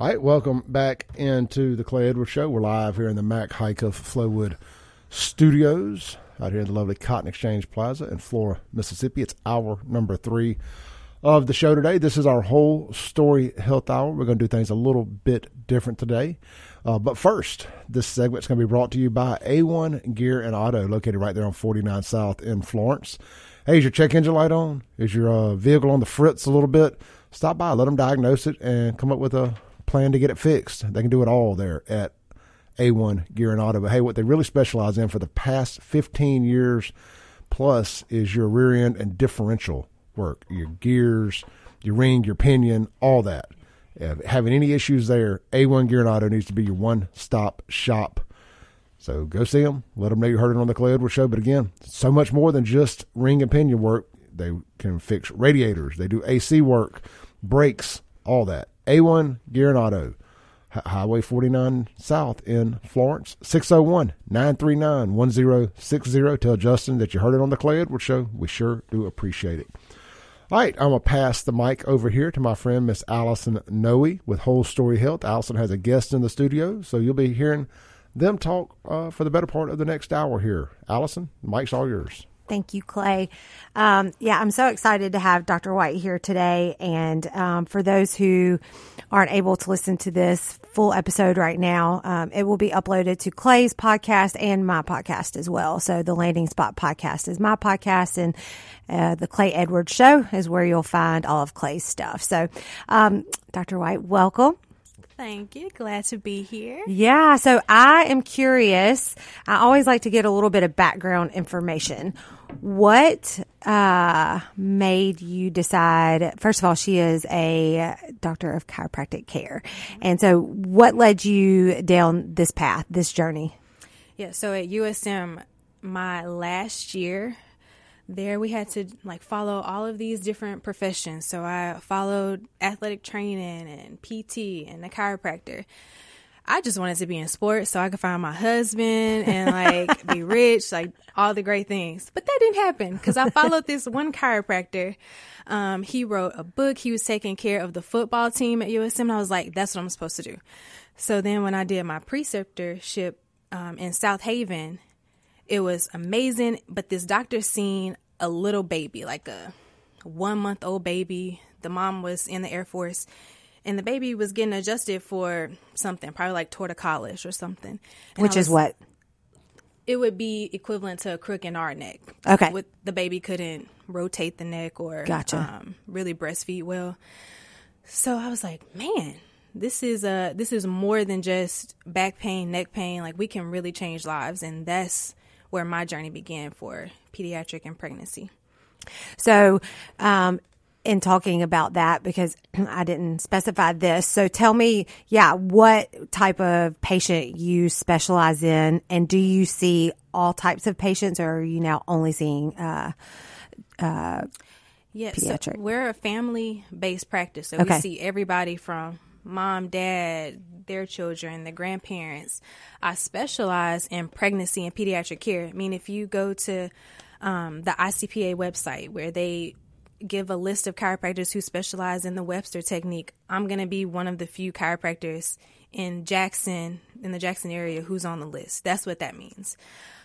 All right, welcome back into the Clay Edwards Show. We're live here in the Mac Haik of Flowood Studios out here in the lovely Cotton Exchange Plaza in Flora, Mississippi. It's hour number three of the show today. This is our whole story health hour. We're going to do things a little bit different today. Uh, but first, this segment is going to be brought to you by A1 Gear and Auto, located right there on 49 South in Florence. Hey, is your check engine light on? Is your uh, vehicle on the fritz a little bit? Stop by, let them diagnose it, and come up with a plan to get it fixed. They can do it all there at A1 Gear and Auto. But hey, what they really specialize in for the past 15 years plus is your rear end and differential work, your gears, your ring, your pinion, all that. Having any issues there, A1 Gear and Auto needs to be your one stop shop. So go see them. Let them know you heard it on the Clay Edwards Show. But again, so much more than just ring and pinion work. They can fix radiators. They do AC work, brakes, all that. A1 Gear and Auto. Highway 49 South in Florence. 601 939 1060. Tell Justin that you heard it on the Clay Edwards Show. We sure do appreciate it. All right, I'm going to pass the mic over here to my friend, Miss Allison Nooe with Whole Story Health. Allison has a guest in the studio, so you'll be hearing them talk uh, for the better part of the next hour here. Allison, the mic's all yours. Thank you, Clay. Um, yeah, I'm so excited to have Dr. White here today. And um, for those who aren't able to listen to this full episode right now, um, it will be uploaded to Clay's podcast and my podcast as well. So the Landing Spot podcast is my podcast, and uh, the Clay Edwards Show is where you'll find all of Clay's stuff. So, um, Dr. White, welcome. Thank you. Glad to be here. Yeah. So I am curious. I always like to get a little bit of background information. What uh, made you decide? First of all, she is a doctor of chiropractic care. And so, what led you down this path, this journey? Yeah. So at USM, my last year, there we had to like follow all of these different professions. So I followed athletic training and PT and a chiropractor. I just wanted to be in sports so I could find my husband and like be rich, like all the great things. But that didn't happen because I followed this one chiropractor. Um, he wrote a book. He was taking care of the football team at USM. And I was like, that's what I'm supposed to do. So then when I did my preceptorship um, in Southaven, it was amazing. But this doctor seen a little baby, like a one month old baby. The mom was in the Air Force, and the baby was getting adjusted for something, probably like torticollis or something. And Which was, is what? It would be equivalent to a crook in our neck. Okay. With the baby couldn't rotate the neck or gotcha. um, really breastfeed well. So I was like, man, this is a this is more than just back pain, neck pain. Like we can really change lives, and that's where my journey began for pediatric and pregnancy. So, um, in talking about that, because I didn't specify this, so tell me, yeah, what type of patient you specialize in, and do you see all types of patients, or are you now only seeing? Uh, uh, yes, pediatric. So we're a family-based practice, so Okay. we see everybody from mom, dad, their children, the grandparents. I specialize in pregnancy and pediatric care. I mean, if you go to um, the ICPA website where they give a list of chiropractors who specialize in the Webster technique, I'm going to be one of the few chiropractors in Jackson, in the Jackson area, who's on the list. That's what that means.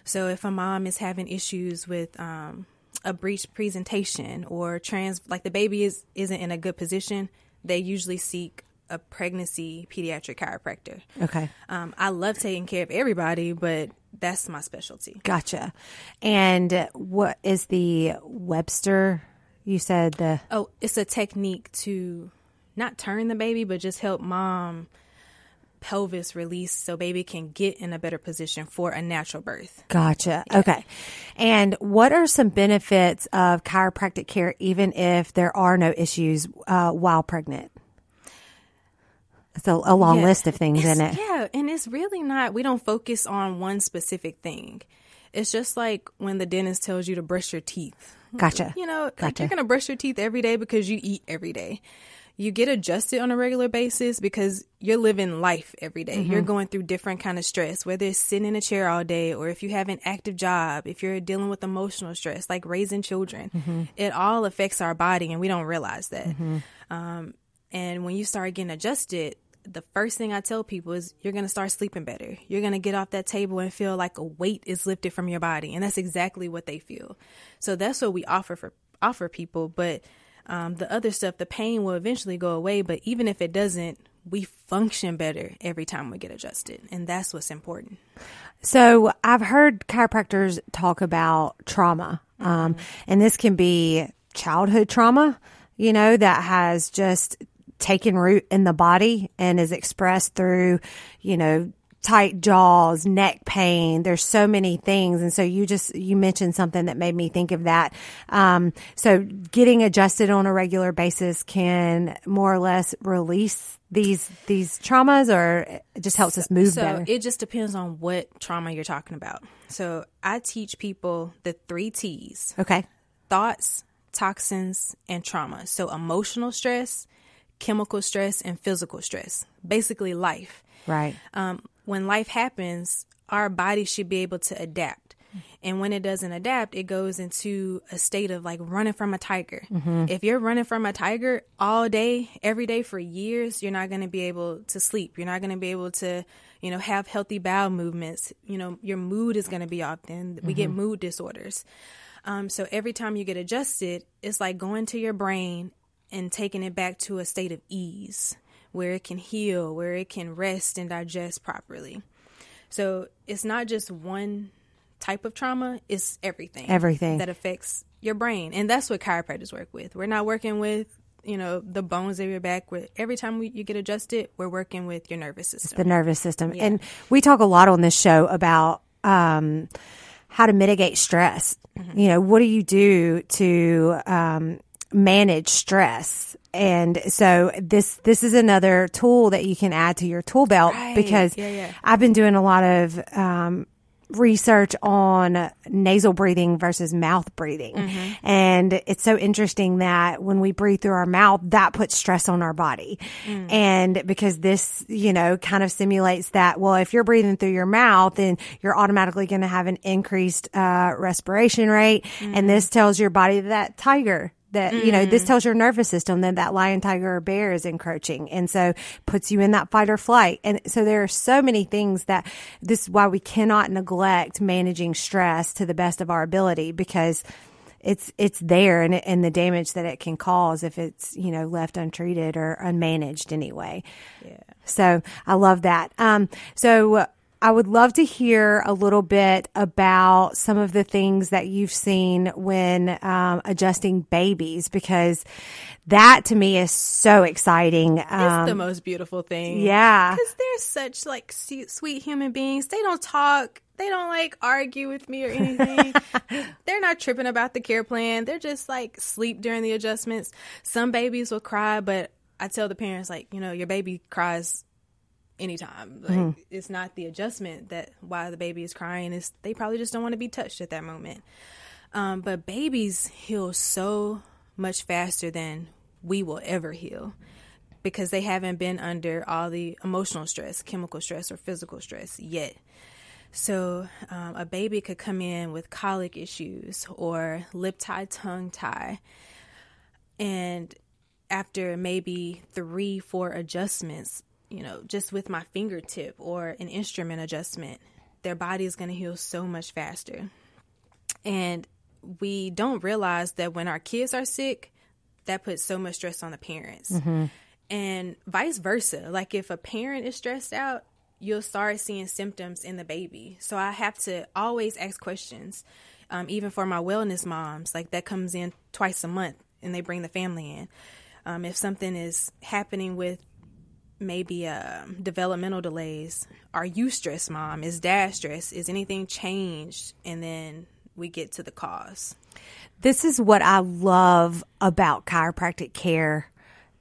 So if a mom is having issues with um, a breech presentation or trans, like the baby is isn't in a good position, they usually seek a pregnancy pediatric chiropractor. okay, Um, I love taking care of everybody, but that's my specialty. gotcha. And what is the Webster? You said the Oh, it's a technique to not turn the baby, but just help mom pelvis release so baby can get in a better position for a natural birth. Gotcha. Okay. And what are some benefits of chiropractic care, even if there are no issues uh, while pregnant? It's a, long Yeah. list of things, It's- isn't it? Yeah, and it's really not. We don't focus on one specific thing. It's just like when the dentist tells you to brush your teeth. Gotcha. You know, like you're gonna brush your teeth every day because you eat every day. You get adjusted on a regular basis because you're living life every day. You're Mm-hmm. going through different kind of stress, whether it's sitting in a chair all day or if you have an active job, if you're dealing with emotional stress, like raising children. Mm-hmm. It all affects our body and we don't realize that. Um, and when you start getting adjusted, the first thing I tell people is you're going to start sleeping better. You're going to get off that table and feel like a weight is lifted from your body, and that's exactly what they feel. So that's what we offer for offer people, but um, the other stuff, the pain will eventually go away, but even if it doesn't, we function better every time we get adjusted, and that's what's important. So I've heard chiropractors talk about trauma, um, and this can be childhood trauma, you know, that has just taken root in the body and is expressed through, you know, tight jaws, neck pain. There's so many things. And so you just, you mentioned something that made me think of that. Um, so getting adjusted on a regular basis can more or less release these, these traumas or it just helps us move so better. it just depends on what trauma you're talking about. So I teach people the three T's okay. thoughts, toxins, and trauma. So emotional stress, chemical stress, and physical stress. Basically, life. Right. Um, when life happens, our body should be able to adapt. And when it doesn't adapt, it goes into a state of like running from a tiger. If you're running from a tiger all day, every day for years, you're not going to be able to sleep. You're not going to be able to, you know, have healthy bowel movements. You know, your mood is going to be off. Then we get mood disorders. Um, so every time you get adjusted, it's like going to your brain and taking it back to a state of ease where it can heal, where it can rest and digest properly. So it's not just one type of trauma, it's everything. Everything. that affects your brain. And that's what chiropractors work with. We're not working with, you know, the bones of your back. Where every time we, you get adjusted, we're working with your nervous system. the nervous system. And we talk a lot on this show about um, how to mitigate stress. You know, what do you do to um, manage stress? And so this this is another tool that you can add to your tool belt Right. because Yeah, yeah. I've been doing a lot of um, research on nasal breathing versus mouth breathing. Mm-hmm. And it's so interesting that when we breathe through our mouth, that puts stress on our body. Mm. And because this, you know, kind of simulates that, well, if you're breathing through your mouth, then you're automatically going to have an increased uh, respiration rate. Mm-hmm. And this tells your body that tiger that you know Mm. this tells your nervous system that that lion tiger or bear is encroaching and so puts you in that fight or flight and so there are so many things that this is why we cannot neglect managing stress to the best of our ability because it's it's there and and the damage that it can cause if it's you know left untreated or unmanaged anyway Yeah. so I love that. Um, so I would love to hear a little bit about some of the things that you've seen when um, adjusting babies, because that to me is so exciting. It's Um, the most beautiful thing. yeah. Because they're such like sweet, sweet human beings. They don't talk. They don't like argue with me or anything. they're not tripping about the care plan. They're just like sleep during the adjustments. Some babies will cry, but I tell the parents like, you know, your baby cries anytime. Like it's not the adjustment that why the baby is crying. Is they probably just don't want to be touched at that moment. Um, but babies heal so much faster than we will ever heal because they haven't been under all the emotional stress, chemical stress, or physical stress yet. So, um, a baby could come in with colic issues or lip tie, tongue tie. And after maybe three, four adjustments, you know, just with my fingertip or an instrument adjustment, their body is going to heal so much faster. And we don't realize that when our kids are sick, that puts so much stress on the parents. And vice versa. Like if a parent is stressed out, you'll start seeing symptoms in the baby. So I have to always ask questions. Um, even for my wellness moms, like that comes in twice a month and they bring the family in. Um, if something is happening with maybe um, developmental delays, are you stressed, mom? Is dad stressed? Is anything changed? And then we get to the cause. this is what I love about chiropractic care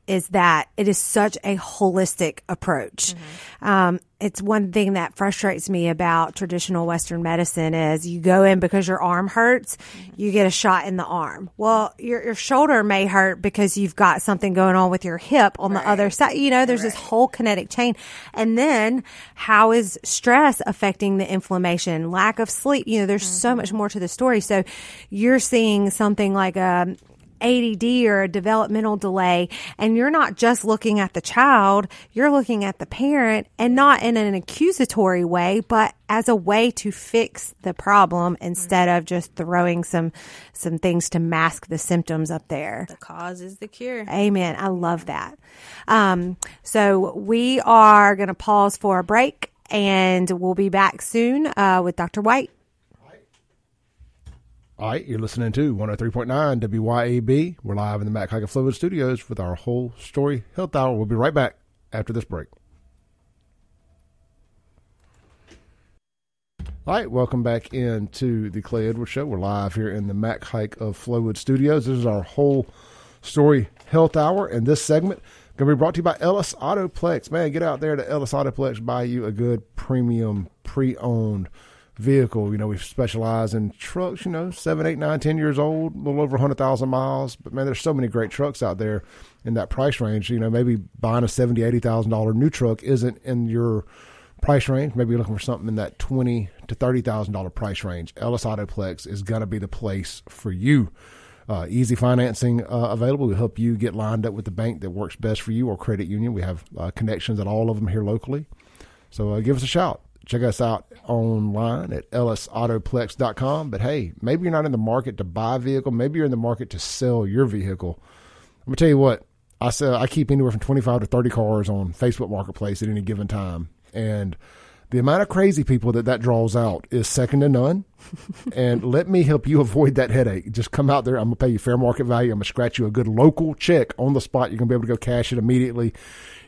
is that it is such a holistic approach. Um, it's one thing that frustrates me about traditional Western medicine is you go in because your arm hurts, you get a shot in the arm. Well, your, your shoulder may hurt because you've got something going on with your hip on the other side. You know, there's this whole kinetic chain. And then how is stress affecting the inflammation, lack of sleep? You know, there's so mm-hmm. much more to the story. So you're seeing something like a, ADD or a developmental delay. And you're not just looking at the child, you're looking at the parent and not in an accusatory way, but as a way to fix the problem instead of just throwing some some things to mask the symptoms up there. The cause is the cure. Amen. I love that. Um, so we are going to pause for a break and we'll be back soon uh, with Dr. White. All right, you're listening to 103.9 WYAB. We're live in the Mac Haik of Flowood Studios with our whole story health hour. We'll be right back after this break. All right, welcome back into the Clay Edwards Show. We're live here in the Mac Haik of Flowood Studios. This is our whole story health hour, and this segment going to be brought to you by Ellis Autoplex. Man, get out there to Ellis Autoplex, buy you a good premium pre-owned vehicle. You know, we specialize in trucks, you know, seven, eight, nine, ten years old, a little over 100,000 miles. But man, there's so many great trucks out there in that price range. You know, maybe buying a seventy, eighty thousand dollar new truck isn't in your price range. Maybe you're looking for something in that twenty to thirty thousand dollar price range. Ellis Autoplex is to be the place for you. Uh, easy financing uh, available. We help you get lined up with the bank that works best for you or credit union. We have uh, connections at all of them here locally. So uh, give us a shout. Check us out online at ellisautoplex.com. But hey, maybe you're not in the market to buy a vehicle. Maybe you're in the market to sell your vehicle. I'm gonna tell you what. I sell. I keep anywhere from 25 to 30 cars on Facebook Marketplace at any given time, and the amount of crazy people that that draws out is second to none. and let me help you avoid that headache. Just come out there. I'm gonna pay you fair market value. I'm gonna scratch you a good local check on the spot. You're gonna be able to go cash it immediately.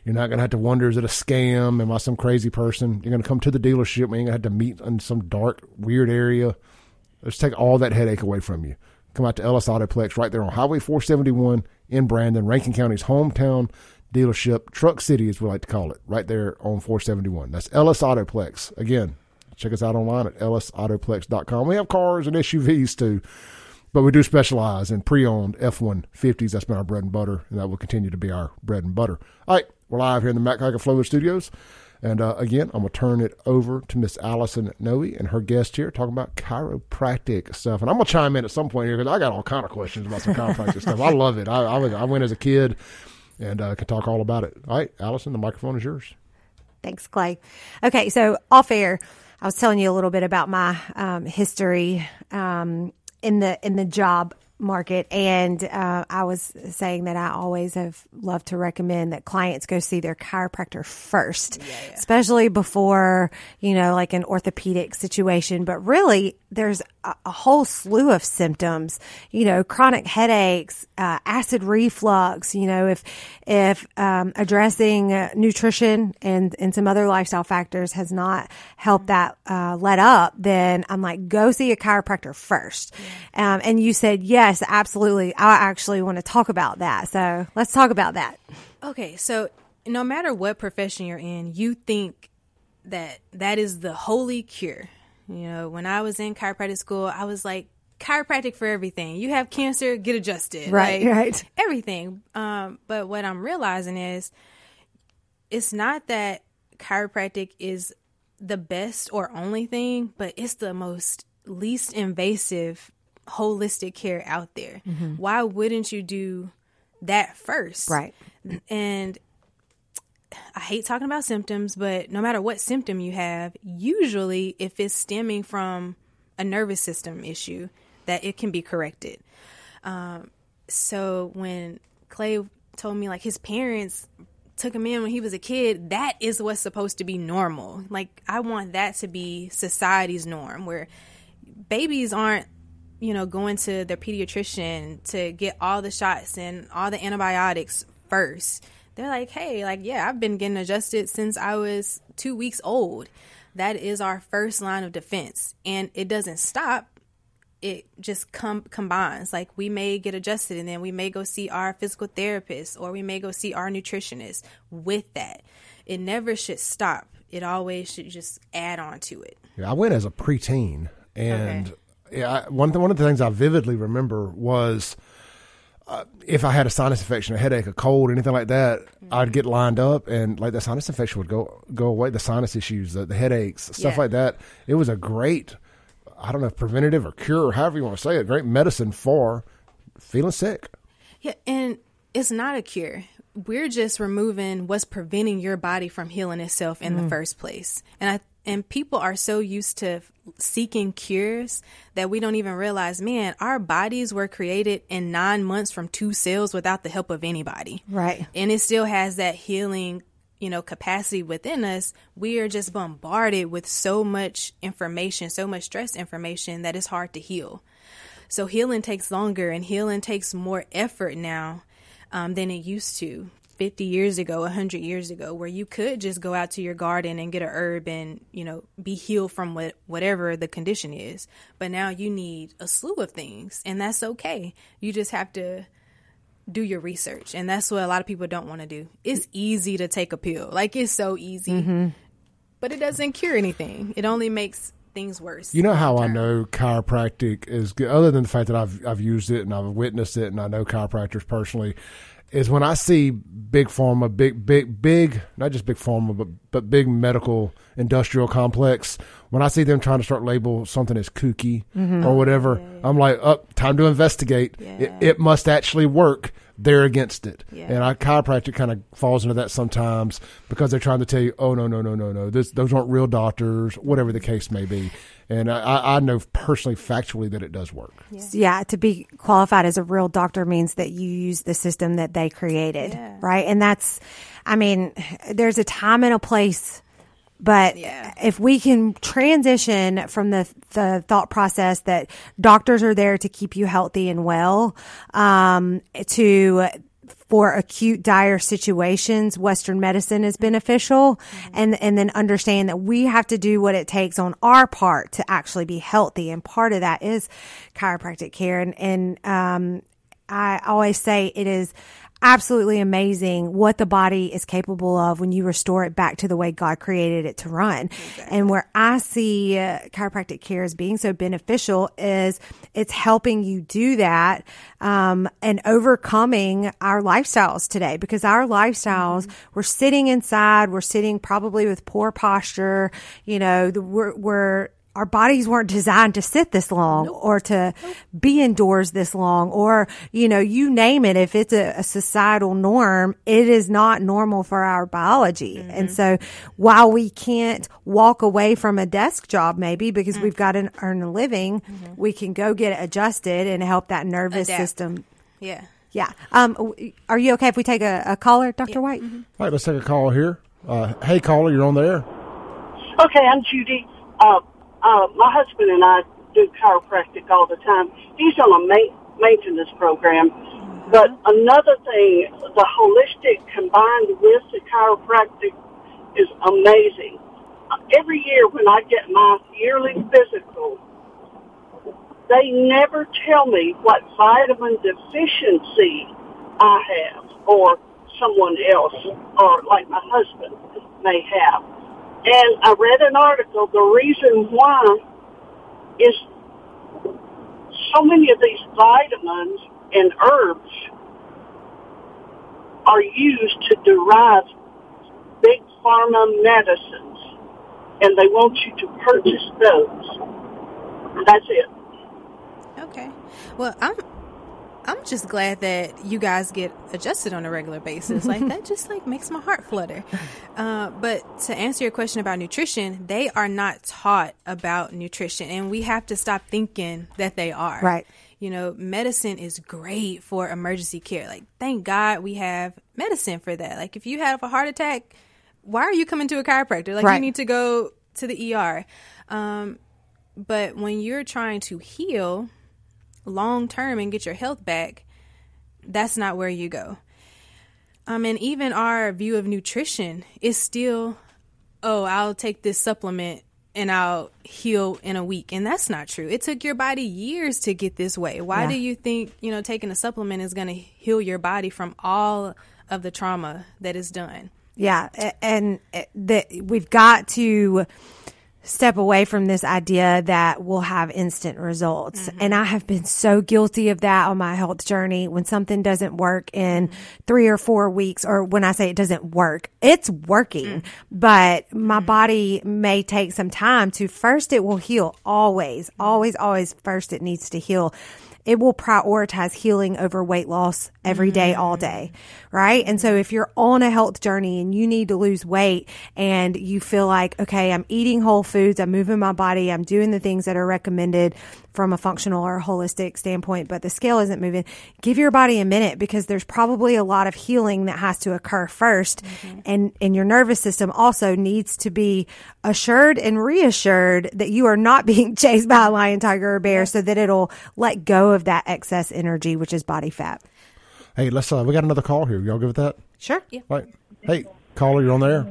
You're not gonna have to wonder is it a scam? Am I some crazy person? You're gonna come to the dealership. We ain't gonna have to meet in some dark, weird area. Let's take all that headache away from you. Come out to Ellis Autoplex right there on Highway 471 in Brandon, Rankin County's hometown dealership, Truck City, as we like to call it, right there on 471. That's Ellis Autoplex. Again, check us out online at ellisautoplex.com. We have cars and SUVs too, but we do specialize in pre owned F 150s. That's been our bread and butter, and that will continue to be our bread and butter. All right, we're live here in the Mac Haik of Flowood Studios. And uh, again, I'm going to turn it over to Miss Allison Nooe and her guest here talking about chiropractic stuff. And I'm going to chime in at some point here because I got all kind of questions about some chiropractic stuff. I love it. I, I, was, I went as a kid and uh, can talk all about it. All right, Allison, the microphone is yours. Thanks, Clay. Okay, so off air, I was telling you a little bit about my um, history um, in the in the job market, and uh, I was saying that I always have loved to recommend that clients go see their chiropractor first, yeah, yeah. especially before you know like an orthopedic situation. But really, there's a, a whole slew of symptoms, you know, chronic headaches, uh, acid reflux. You know, if if um, addressing uh, nutrition and and some other lifestyle factors has not helped that uh, let up, then I'm like, go see a chiropractor first. Yeah. Um, and you said yes Yes, absolutely. I actually want to talk about that. So let's talk about that. Okay. So no matter what profession you're in, you think that that is the holy cure. You know, when I was in chiropractic school, I was like, chiropractic for everything. You have cancer, get adjusted. Right, like, right. Everything. Um, but what I'm realizing is it's not that chiropractic is the best or only thing, but it's the most least invasive holistic care out there. Mm-hmm. Why wouldn't you do that first? Right. And I hate talking about symptoms, but no matter what symptom you have, usually if it's stemming from a nervous system issue, that it can be corrected. Um, so when Clay told me like his parents took him in when he was a kid, that is what's supposed to be normal. Like I want that to be society's norm where babies aren't you know, going to their pediatrician to get all the shots and all the antibiotics first. They're like, hey, like, yeah, I've been getting adjusted since I was two weeks old. That is our first line of defense. And it doesn't stop. It just com- combines. Like, we may get adjusted and then we may go see our physical therapist or we may go see our nutritionist with that. It never should stop. It always should just add on to it. Yeah, I went as a preteen and. Okay yeah, one th- one of the things I vividly remember was uh, if I had a sinus infection, a headache, a cold, anything like that, mm-hmm. I'd get lined up, and like the sinus infection would go go away. The sinus issues, the, the headaches, stuff yeah. like that. It was a great, I don't know, preventative or cure, however you want to say it, great medicine for feeling sick. Yeah, and it's not a cure. We're just removing what's preventing your body from healing itself in the first place. And I and people are so used to seeking cures that we don't even realize, man, our bodies were created in 9 months from two cells without the help of anybody. Right. And it still has that healing you know capacity within us we are just bombarded with so much information so much stress information that it's hard to heal so healing takes longer and healing takes more effort now um, than it used to 50 years ago 100 years ago where you could just go out to your garden and get a herb and you know be healed from what, whatever the condition is. But now you need a slew of things and that's okay. You just have to do your research and that's what a lot of people don't want to do. It's easy to take a pill. Like it's so easy. Mm-hmm. But it doesn't cure anything. It only makes things worse You know how I know chiropractic is good, other than the fact that I've I've used it and I've witnessed it and I know chiropractors personally, is when I see big pharma, big big big, not just big pharma, but but big medical industrial complex. When I see them trying to start label something as kooky mm-hmm. or whatever, I'm like, up, time to investigate. It, it must actually work. They're against it, Yeah. and I chiropractic kind of falls into that sometimes because they're trying to tell you, oh no no no no no, this, those aren't real doctors, whatever the case may be. And I- I, I know personally, factually, that it does work. yeah, to be qualified as a real doctor means that you use the system that they created, Yeah. right? And that's, I mean, there's a time and a place, but Yeah. if we can transition from the the thought process that doctors are there to keep you healthy and well, um, to for acute dire situations, Western medicine is beneficial and, and then understand that we have to do what it takes on our part to actually be healthy. And part of that is chiropractic care. And, and, um, I always say it is absolutely amazing what the body is capable of when you restore it back to the way God created it to run. And where I see uh, chiropractic care as being so beneficial is it's helping you do that um, and overcoming our lifestyles today because our lifestyles we're sitting inside, we're sitting probably with poor posture, you know, the, we're, we're our bodies weren't designed to sit this long or to be indoors this long or you know you name it. If it's a, a societal norm it is not normal for our biology. And so while we can't walk away from a desk job maybe because we've got to earn a living we can go get it adjusted and help that nervous Adapt. system. Yeah. Yeah. Um are you okay if we take a, a caller dr white? All right, let's take a call here. Uh, hey, caller, you're on the air. Okay, I'm Judy. Uh, uh, my husband and I do chiropractic all the time. He's on a ma- maintenance program. But another thing, the holistic combined with the chiropractic is amazing. Every year when I get my yearly physical, they never tell me what vitamin deficiency I have or someone else or like my husband may have. And I read an article, the reason why is so many of these vitamins and herbs are used to derive big pharma medicines. And they want you to purchase those. That's it. Okay. Well, I'm I'm just glad that you guys get adjusted on a regular basis. Like that just like makes my heart flutter. Uh, but to answer your question about nutrition, they are not taught about nutrition, and we have to stop thinking that they are. Right. You know, medicine is great for emergency care. Like, thank God we have medicine for that. Like, if you have a heart attack, why are you coming to a chiropractor? Like, Right. you need to go to the ER. Um, but when you're trying to heal long term and get your health back, that's not where you go. Um, and even our view of nutrition is still, oh, I'll take this supplement and I'll heal in a week. And that's not true. It took your body years to get this way. Why Yeah. do you think, you know, taking a supplement is going to heal your body from all of the trauma that is done? Yeah, and uh, that we've got to step away from this idea that we'll have instant results. Mm-hmm. And I have been so guilty of that on my health journey. When something doesn't work in three or four weeks, or when I say it doesn't work, it's working, mm. but my mm-hmm. body may take some time to first, it will heal always, mm-hmm. always, always first it needs to heal. it will prioritize healing over weight loss every day, all mm. day. Right. And so if you're on a health journey and you need to lose weight and you feel like, okay, I'm eating whole foods, I'm moving my body, I'm doing the things that are recommended from a functional or holistic standpoint, but the scale isn't moving, give your body a minute because there's probably a lot of healing that has to occur 1st mm-hmm. And, and your nervous system also needs to be assured and reassured that you are not being chased by a lion, tiger, or bear so that it'll let go of that excess energy, which is body fat. Hey, let's. Uh, we got another call here. Y'all good with that? Sure. Yeah. Right. Hey, caller, you're on there.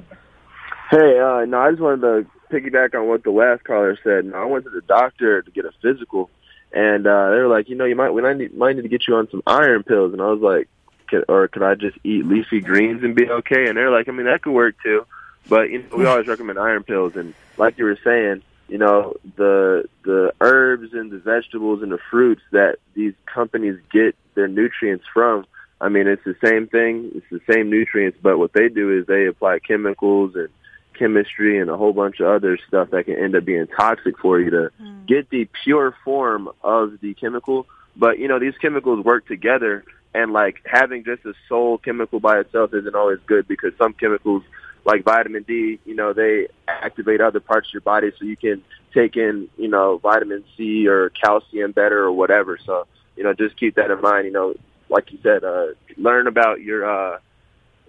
Hey, uh, no, I just wanted to piggyback on what the last caller said. No, I went to the doctor to get a physical, and uh, they were like, you know, you might we might need, might need to get you on some iron pills, and I was like, could, or could I just eat leafy greens and be okay? And they're like, I mean, that could work too, but you know, we always recommend iron pills, and like you were saying, you know, the the herbs and the vegetables and the fruits that these companies get their nutrients from. I mean, it's the same thing. It's the same nutrients, but what they do is they apply chemicals and chemistry and a whole bunch of other stuff that can end up being toxic for you to mm. get the pure form of the chemical. But you know, these chemicals work together, and like having just a sole chemical by itself isn't always good because some chemicals, like vitamin D, you know, they activate other parts of your body, so you can take in, you know, vitamin C or calcium better or whatever. So you know, just keep that in mind. You know, like you said, uh, learn about your uh,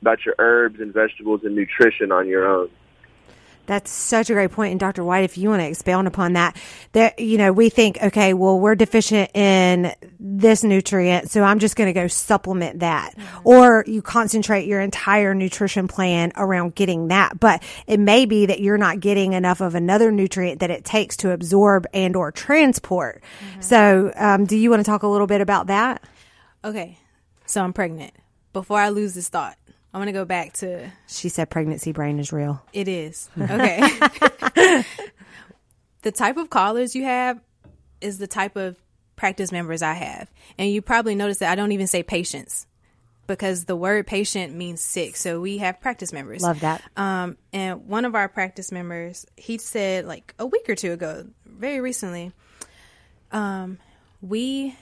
about your herbs and vegetables and nutrition on your own. That's such a great point. And Dr. White, if you want to expound upon that, that, you know, we think, okay, well, we're deficient in this nutrient. So I'm just going to go supplement that. Or you concentrate your entire nutrition plan around getting that. But it may be that you're not getting enough of another nutrient that it takes to absorb and or transport. So, um, do you want to talk a little bit about that? Okay, so I'm pregnant. Before I lose this thought, I'm gonna go back to She said pregnancy brain is real. it is okay. the type of callers you have is the type of practice members I have, and you probably noticed that I don't even say patients because the word patient means sick. So we have practice members. Love that. Um, and one of our practice members, he said like a week or two ago, very recently, um, we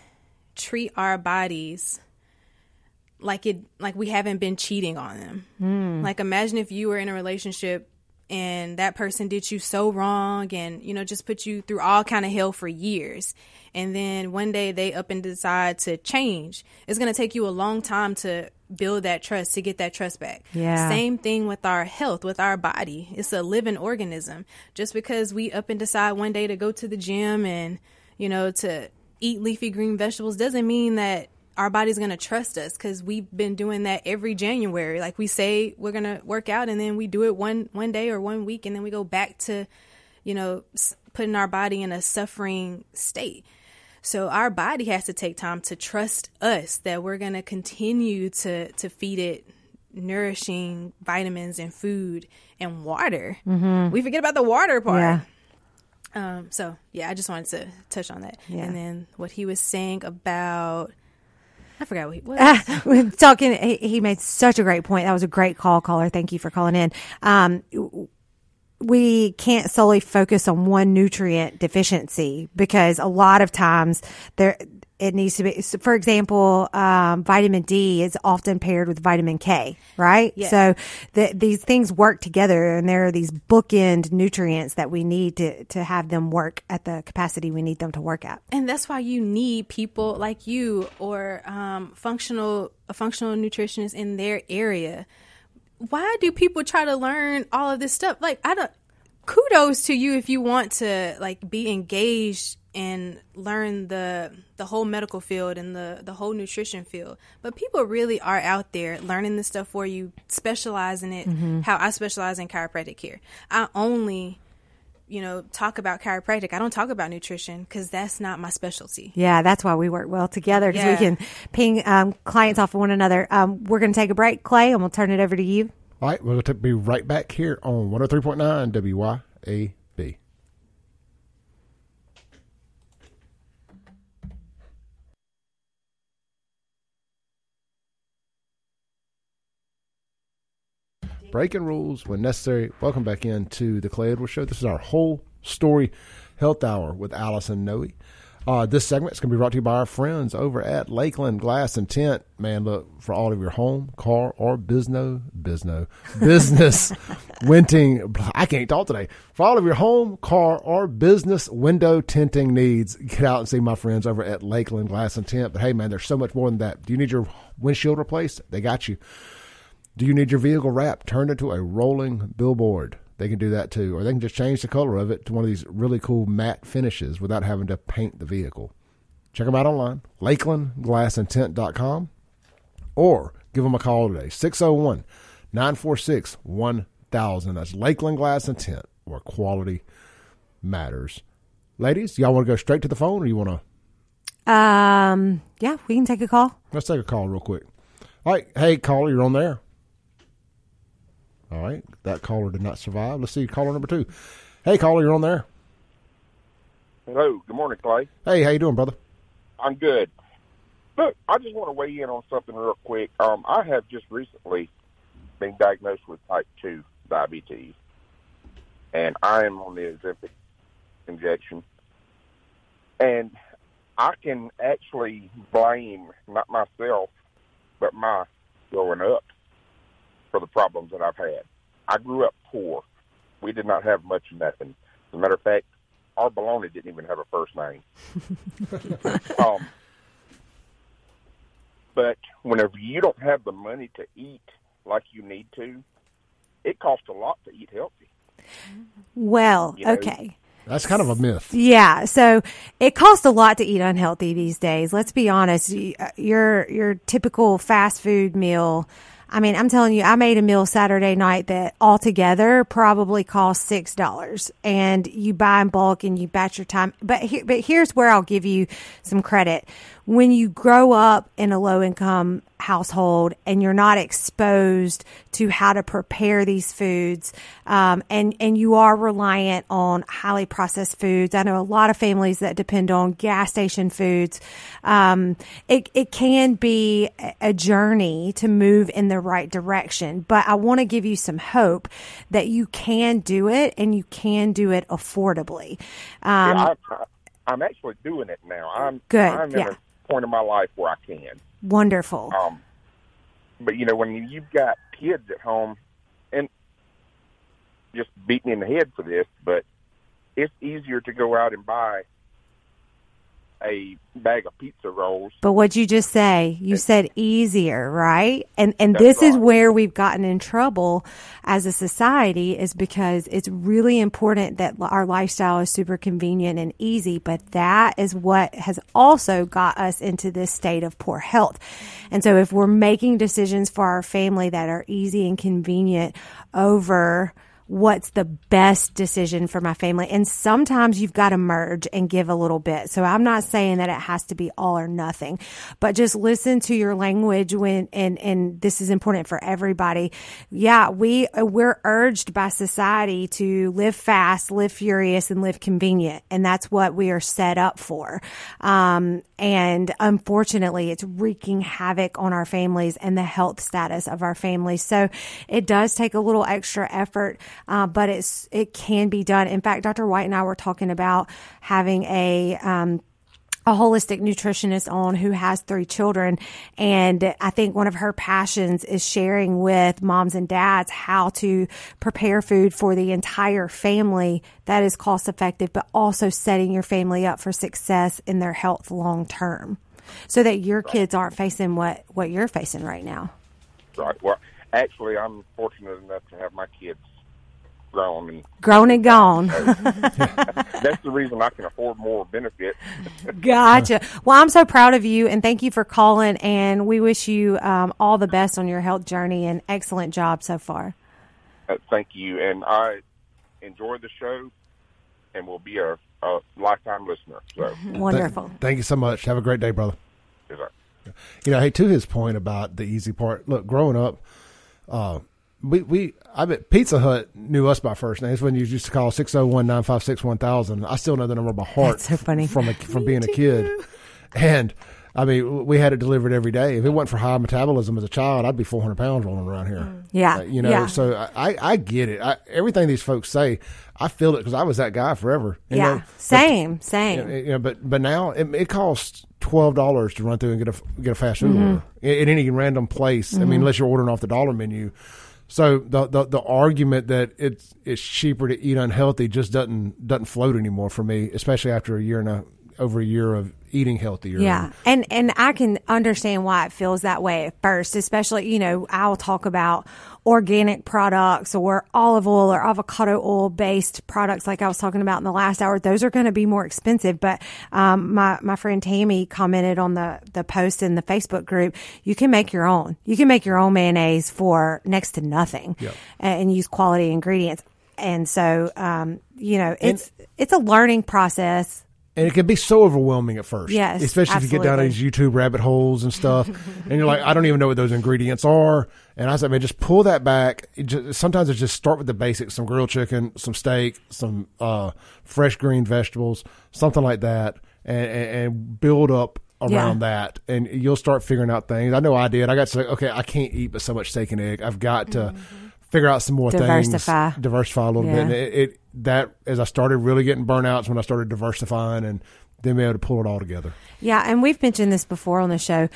treat our bodies like it like we haven't been cheating on them. Hmm. Like imagine if you were in a relationship and that person did you so wrong and you know just put you through all kind of hell for years. And then one day they up and decide to change. It's going to take you a long time to build that trust to get that trust back. Yeah. same thing with our health with our body. It's a living organism. Just because we up and decide one day to go to the gym and you know to eat leafy green vegetables doesn't mean that our body's going to trust us because we've been doing that every January. Like we say we're going to work out and then we do it one one day or one week and then we go back to, you know, putting our body in a suffering state. So our body has to take time to trust us that we're going to continue to to feed it nourishing vitamins and food and water. Mm-hmm. We forget about the water part. Yeah. Um, so yeah, I just wanted to touch on that. Yeah. And then what he was saying about, I forgot what he. We're talking. He, he made such a great point. That was a great call, caller. Thank you for calling in. Um, we can't solely focus on one nutrient deficiency because a lot of times there it needs to be. For example, um, vitamin D is often paired with vitamin K, right? Yeah. So the, these things work together, and there are these bookend nutrients that we need to to have them work at the capacity we need them to work at. and that's why you need people like you or um, functional a functional nutritionist in their area. Why do people try to learn all of this stuff? Like I don't. Kudos to you if you want to like be engaged and learn the the whole medical field and the the whole nutrition field. But people really are out there learning this stuff for you, specialize in it. Mm-hmm. How I specialize in chiropractic care. I only you know, talk about chiropractic. I don't talk about nutrition because that's not my specialty. Yeah, that's why we work well together because Yeah. we can ping um, clients off of one another. Um, we're going to take a break, Clay, and we'll turn it over to you. All right, we'll be right back here on 103.9 WYAB. Breaking rules when necessary. Welcome back into the Clay Edwards Show. This is our whole story health hour with Allison Nooe. Uh, this segment is going to be brought to you by our friends over at Lakeland Glass and Tint. Man, look for all of your home, car, or business, business, business winting. I can't talk today. For all of your home, car, or business window tinting needs, get out and see my friends over at Lakeland Glass and Tint. But hey, man, there's so much more than that. Do you need your windshield replaced? They got you. Do you need your vehicle wrapped turned into a rolling billboard? They can do that too. Or they can just change the color of it to one of these really cool matte finishes without having to paint the vehicle. Check them out online, lakelandglassandtint.com, or give them a call today, 601 946 1000. That's Lakeland Glass and Tint, where quality matters. Ladies, y'all want to go straight to the phone or you want to? Um, yeah, we can take a call. Let's take a call real quick. All right. Hey, caller, you're on there. All right. That caller did not survive. Let's see caller number two. Hey, caller, you're on there. Hello. Good morning, Clay. Hey, how you doing, brother? I'm good. Look, I just want to weigh in on something real quick. Um, I have just recently been diagnosed with type 2 diabetes, and I am on the Ozempic injection. And I can actually blame not myself, but my growing up for the problems that I've had. I grew up poor. We did not have much nothing. As a matter of fact, our baloney didn't even have a first name. um, but whenever you don't have the money to eat like you need to, it costs a lot to eat healthy. Well, You know, okay. That's kind of a myth. Yeah, so it costs a lot to eat unhealthy these days. Let's be honest. Uh, Your your typical fast food meal. I mean, I'm telling you, I made a meal Saturday night that altogether probably cost six dollars, and you buy in bulk and you batch your time. But he, but here's where I'll give you some credit. When you grow up in a low income household and you're not exposed to how to prepare these foods, um, and and you are reliant on highly processed foods. I know a lot of families that depend on gas station foods. Um, it it can be a- journey to move in the right direction, but I want to give you some hope that you can do it and you can do it affordably. Um, yeah, I, I'm actually doing it now. I'm Good, I'm yeah. a point in my life where I can. wonderful. Um, but you know, when you've got kids at home, and just beat me in the head for this, but it's easier to go out and buy a bag of pizza rolls. But what you just say, you said easier, right? And and That's this is where we've gotten in trouble as a society is because it's really important that our lifestyle is super convenient and easy, but that is what has also got us into this state of poor health. And so if we're making decisions for our family that are easy and convenient over what's the best decision for my family. And sometimes you've got to merge and give a little bit. So I'm not saying that it has to be all or nothing, but just listen to your language when, and, and this is important for everybody. Yeah, we, we're urged by society to live fast, live furious, and live convenient. And that's what we are set up for. Um, and unfortunately, it's wreaking havoc on our families and the health status of our families. So it does take a little extra effort, uh, but it's it can be done. In fact, Dr. White and I were talking about having a um, a holistic nutritionist on who has three children. And I think one of her passions is sharing with moms and dads how to prepare food for the entire family that is cost effective, but also setting your family up for success in their health long term so that your kids aren't facing what, what you're facing right now. Right. Well, actually, I'm fortunate enough to have my kids grown, and Grown and gone. that's the reason I can afford more benefits. Gotcha. Well, I'm so proud of you and thank you for calling. And we wish you um, all the best on your health journey and excellent job so far. Uh, thank you, and I enjoy the show, and will be a, a lifetime listener. So, Wonderful. Thank, thank you so much. Have a great day, brother. is that- You know, hey, to his point about the easy part. Look, growing up, uh, we we I bet Pizza Hut knew us by first names when you used to call 601-956-1000. I still know the number by heart. That's so funny. from a, from being a kid. And I mean, we had it delivered every day. If it wasn't for high metabolism as a child, I'd be 400 pounds rolling around here. Yeah. Uh, you know, Yeah. so I, I get it. I, everything these folks say, I feel it because I was that guy forever. You yeah. know, same, but, same. you know, but but now it, it costs twelve dollars to run through and get a get a fast food Mm-hmm. order at, at any random place. I mean, unless you're ordering off the dollar menu. So the, the the argument that it's it's cheaper to eat unhealthy just doesn't doesn't float anymore for me, especially after a year and a over a year of eating healthier. Yeah. And and I can understand why it feels that way at first, especially, you know, I'll talk about organic products or olive oil or avocado oil based products like I was talking about in the last hour. Those are going to be more expensive. But um, my, my friend Tammy commented on the, the post in the Facebook group, you can make your own. You can make your own mayonnaise for next to nothing and, and use quality ingredients. And so, um, you know, it's, it's a learning process. And it can be so overwhelming at first. Yes, Especially if you get down absolutely. these YouTube rabbit holes and stuff. and you're like, I don't even know what those ingredients are. And I said, man, just pull that back. It just, sometimes it's just start with the basics some grilled chicken, some steak, some uh, fresh green vegetables, something like that, and, and, build up around that. And you'll start figuring out things. I know I did. I got to say, okay, I can't eat but so much steak and egg. I've got to. Figure out some more Diversify. things, diversify a little bit. And it, it that as I started really getting burnouts when I started diversifying and then be able to pull it all together. Yeah, and we've mentioned this before on the show.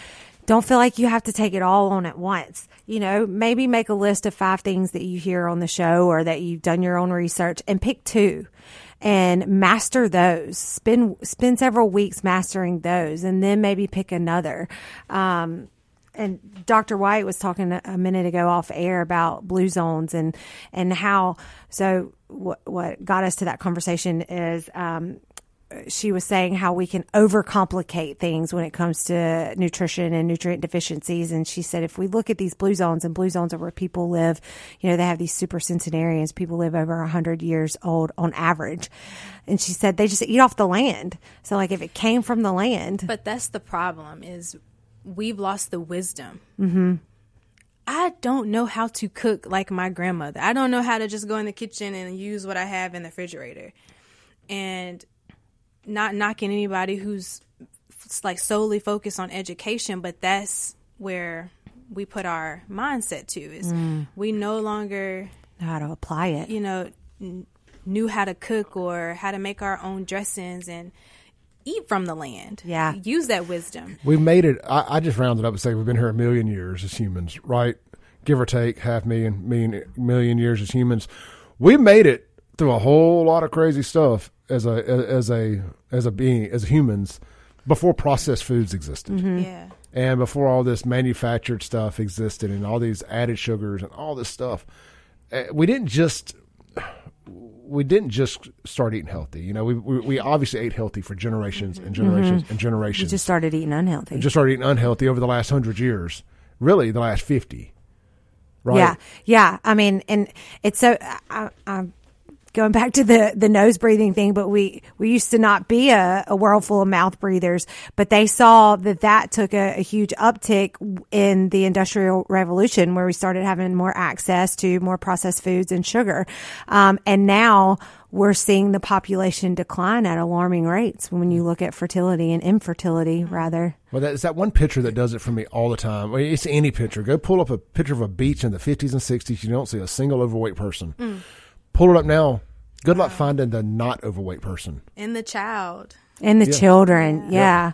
Don't feel like you have to take it all on at once. You know, maybe make a list of five things that you hear on the show or that you've done your own research and pick two and master those. Spend spend several weeks mastering those and then maybe pick another. Um and Dr. White was talking a- minute ago off air about blue zones and and how so what what got us to that conversation is um, she was saying how we can overcomplicate things when it comes to nutrition and nutrient deficiencies. And she said, if we look at these blue zones and blue zones are where people live, you know, they have these super centenarians. People live over a hundred years old on average. And she said they just eat off the land. So like if it came from the land, But that's the problem is we've lost the wisdom. Mm-hmm. I don't know how to cook like my grandmother. I don't know how to just go in the kitchen and use what I have in the refrigerator. And not knocking anybody who's like solely focused on education, but that's where we put our mindset to is we no longer know how to apply it. you know, n- knew how to cook or how to make our own dressings and eat from the land. Yeah. Use that wisdom. We've made it. I, I just rounded up and say we've been here a million years as humans, right? Give or take half million, million, million years as humans. We made it through a whole lot of crazy stuff as a as a as a being as humans before processed foods existed. Yeah. and before all this manufactured stuff existed and all these added sugars and all this stuff uh, we didn't just we didn't just start eating healthy you know we we, we obviously ate healthy for generations and generations mm-hmm. and You generations just started eating unhealthy. and just started eating unhealthy over the last 100 years really the last 50 right Yeah, yeah. I mean, and it's so. I, I'm going back to the the nose breathing thing, but we we used to not be a, a world full of mouth breathers, but they saw that that took a, a huge uptick in the industrial revolution, where we started having more access to more processed foods and sugar, um, and now. We're seeing the population decline at alarming rates when you look at fertility and infertility, rather. Well, that's that one picture that does it for me all the time. I mean, it's any picture. Go pull up a picture of a beach in the 50s and 60s. You don't see a single overweight person. Mm. Pull it up now. Good luck finding the not overweight person. And the child. And the children, yeah.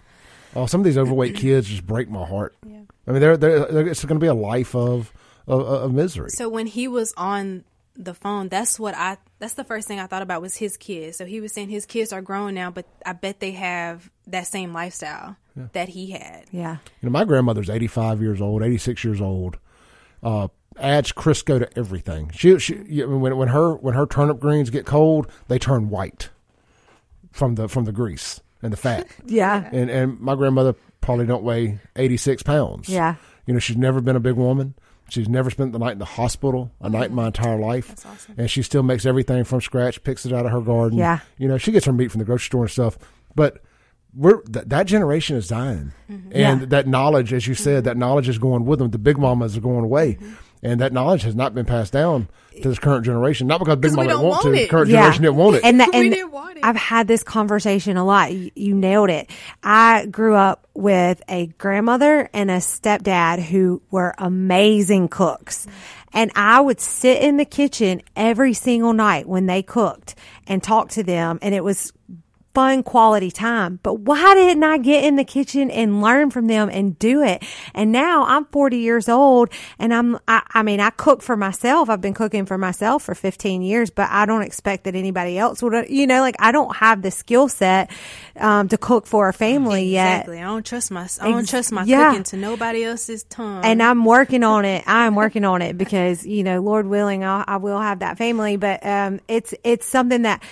Oh, some of these overweight kids just break my heart. Yeah. I mean, they're, they're, they're, it's going to be a life of, of, of misery. So when he was on the phone, that's what I that's the first thing I thought about was his kids. So he was saying his kids are grown now, but I bet they have that same lifestyle that he had. Yeah. You know, my grandmother's 85 years old, 86 years old. Uh, adds Crisco to everything. She, she, when when her when her turnip greens get cold, they turn white from the from the grease and the fat. Yeah. and and my grandmother probably don't weigh 86 pounds. Yeah. You know, she's never been a big woman. She's never spent the night in the hospital a night in my entire life. That's awesome. And she still makes everything from scratch, picks it out of her garden. Yeah. You know, she gets her meat from the grocery store and stuff. But we're th- that generation is dying. Mm-hmm. And Yeah. that knowledge, as you said, that knowledge is going with them. The big mamas are going away. Mm-hmm. And that knowledge has not been passed down to this current generation. Not because Big 'Cause we Mama didn't want, want to, it. current Yeah. generation didn't want it. And, that, We and didn't want it. I've had this conversation a lot. You, you nailed it. I grew up with a grandmother and a stepdad who were amazing cooks. And I would sit in the kitchen every single night when they cooked and talk to them. And it was fun quality time. But why didn't I get in the kitchen and learn from them and do it? And now I'm 40 years old and I'm, I, I mean, I cook for myself. I've been cooking for myself for 15 years, but I don't expect that anybody else would, you know, like I don't have the skill set, um, to cook for a family yet. Exactly. I don't trust my I don't Ex- trust my yeah. cooking to nobody else's tongue. and I'm working on it. I'm working on it because you know, Lord willing, I'll, I will have that family. But um, it's it's something that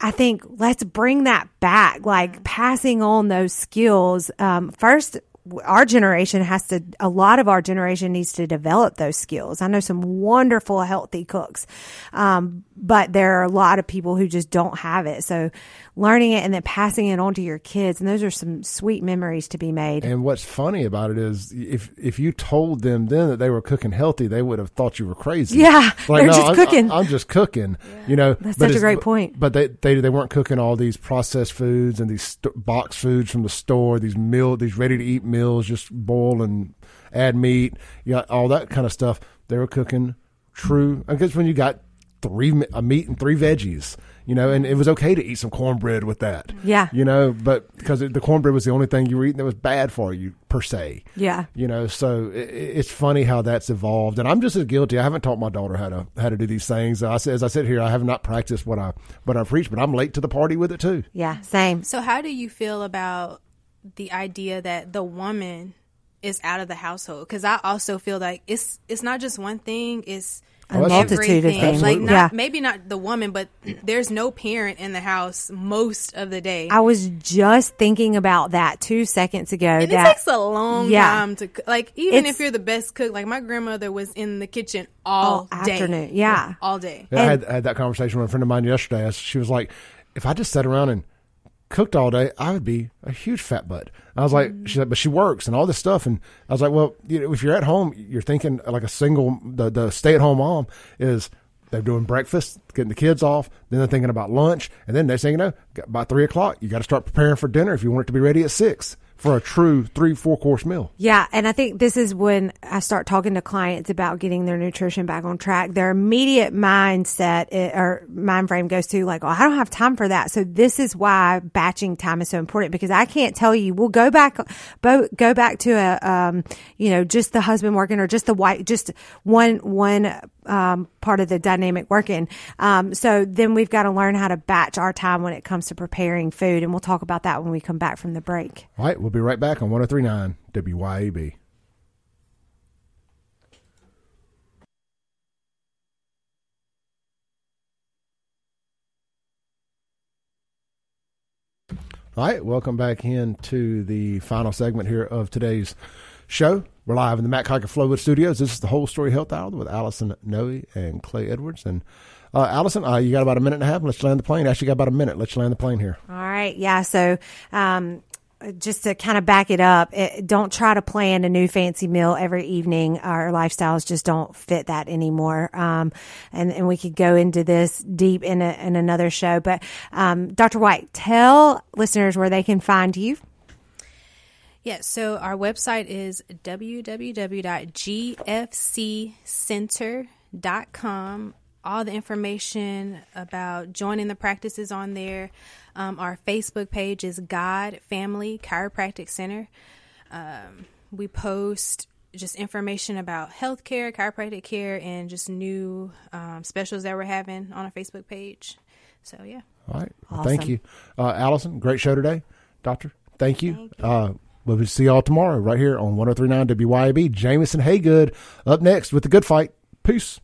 I think let's bring that back, like passing on those skills. Um, first, our generation has to. A lot of our generation needs to develop those skills. I know some wonderful, healthy cooks, um, but there are a lot of people who just don't have it. So, learning it and then passing it on to your kids, and those are some sweet memories to be made. And what's funny about it is if if you told them then that they were cooking healthy, they would have thought you were crazy. Yeah, they're just I'm, cooking. I'm just cooking. You know, That's but such a great point. But they, they they weren't cooking all these processed foods and these st- box foods from the store. These meal these ready to eat meals, just boil and add meat, you know, all that kind of stuff. They were cooking true. I guess when you got three a meat and three veggies. You know, and it was okay to eat some cornbread with that. Yeah. You know, but because the cornbread was the only thing you were eating that was bad for you per se. Yeah. You know, so it, it's funny how that's evolved, and I'm just as guilty. I haven't taught my daughter how to how to do these things. I said, as I sit here, I have not practiced what I what I preach, but I'm late to the party with it too. Yeah, same. So, how do you feel about the idea that the woman is out of the household? Because I also feel like it's it's not just one thing; it's A oh, that's- multitude of everything. things. Like, not, yeah. maybe not the woman, but there's no parent in the house most of the day. I was just thinking about that two seconds ago. and it that takes a long Yeah. time to. Like even It's- if you're the best cook, like my grandmother was in the kitchen all, All day, afternoon, yeah. all day. Yeah, I had, I had that conversation with a friend of mine yesterday. She was like, "If I just sat around and cooked all day, I would be a huge fat butt." I was like, mm. "She said, but she works and all this stuff." And I was like, "Well, you know, if you're at home, you're thinking like a single, the the stay at home mom is." They're doing breakfast, getting the kids off. Then they're thinking about lunch, and then next thing you know, by three o'clock, you got to start preparing for dinner if you want it to be ready at six for a true three four course meal. Yeah, and I think this is when I start talking to clients about getting their nutrition back on track. Their immediate mindset eh, or mind frame goes to like, "Oh, I don't have time for that." So this is why batching time is so important because I can't tell you. We'll go back, go back to a, um, you know, just the husband working or just the wife, just one one um, part of the dynamic working. Um, so then we've got to learn how to batch our time when it comes to preparing food, and we'll talk about that when we come back from the break. All right, we'll be right back on 1039 WYAB. All right, welcome back into the final segment here of today's show. We're live in the Mac Haik Flowood Studios. This is the Whole Story Health Hour with Allison Nooe and Clay Edwards. And uh, Allison, uh, you got about a minute and a half. Let's land the plane. Actually, got about a minute. Let's land the plane here. All right. Yeah. So, um, just to kind of back it up, it, don't try to plan a new fancy meal every evening. Our lifestyles just don't fit that anymore. Um, and, and we could go into this deep in, a, in another show. But um, Dr. White, tell listeners where they can find you. Yeah, so our website is www.gfccenter.com. All the information about joining the practice is on there. Um, our Facebook page is God Family Chiropractic Center. Um, we post just information about healthcare, chiropractic care, and just new um, specials that we're having on our Facebook page. So, yeah. All right. Well, Thank you. Uh, Allison, great show today. Doctor, thank you. Uh, we'll see y'all tomorrow right here on 1039 WYAB. Jameson Haygood up next with the good fight. Peace.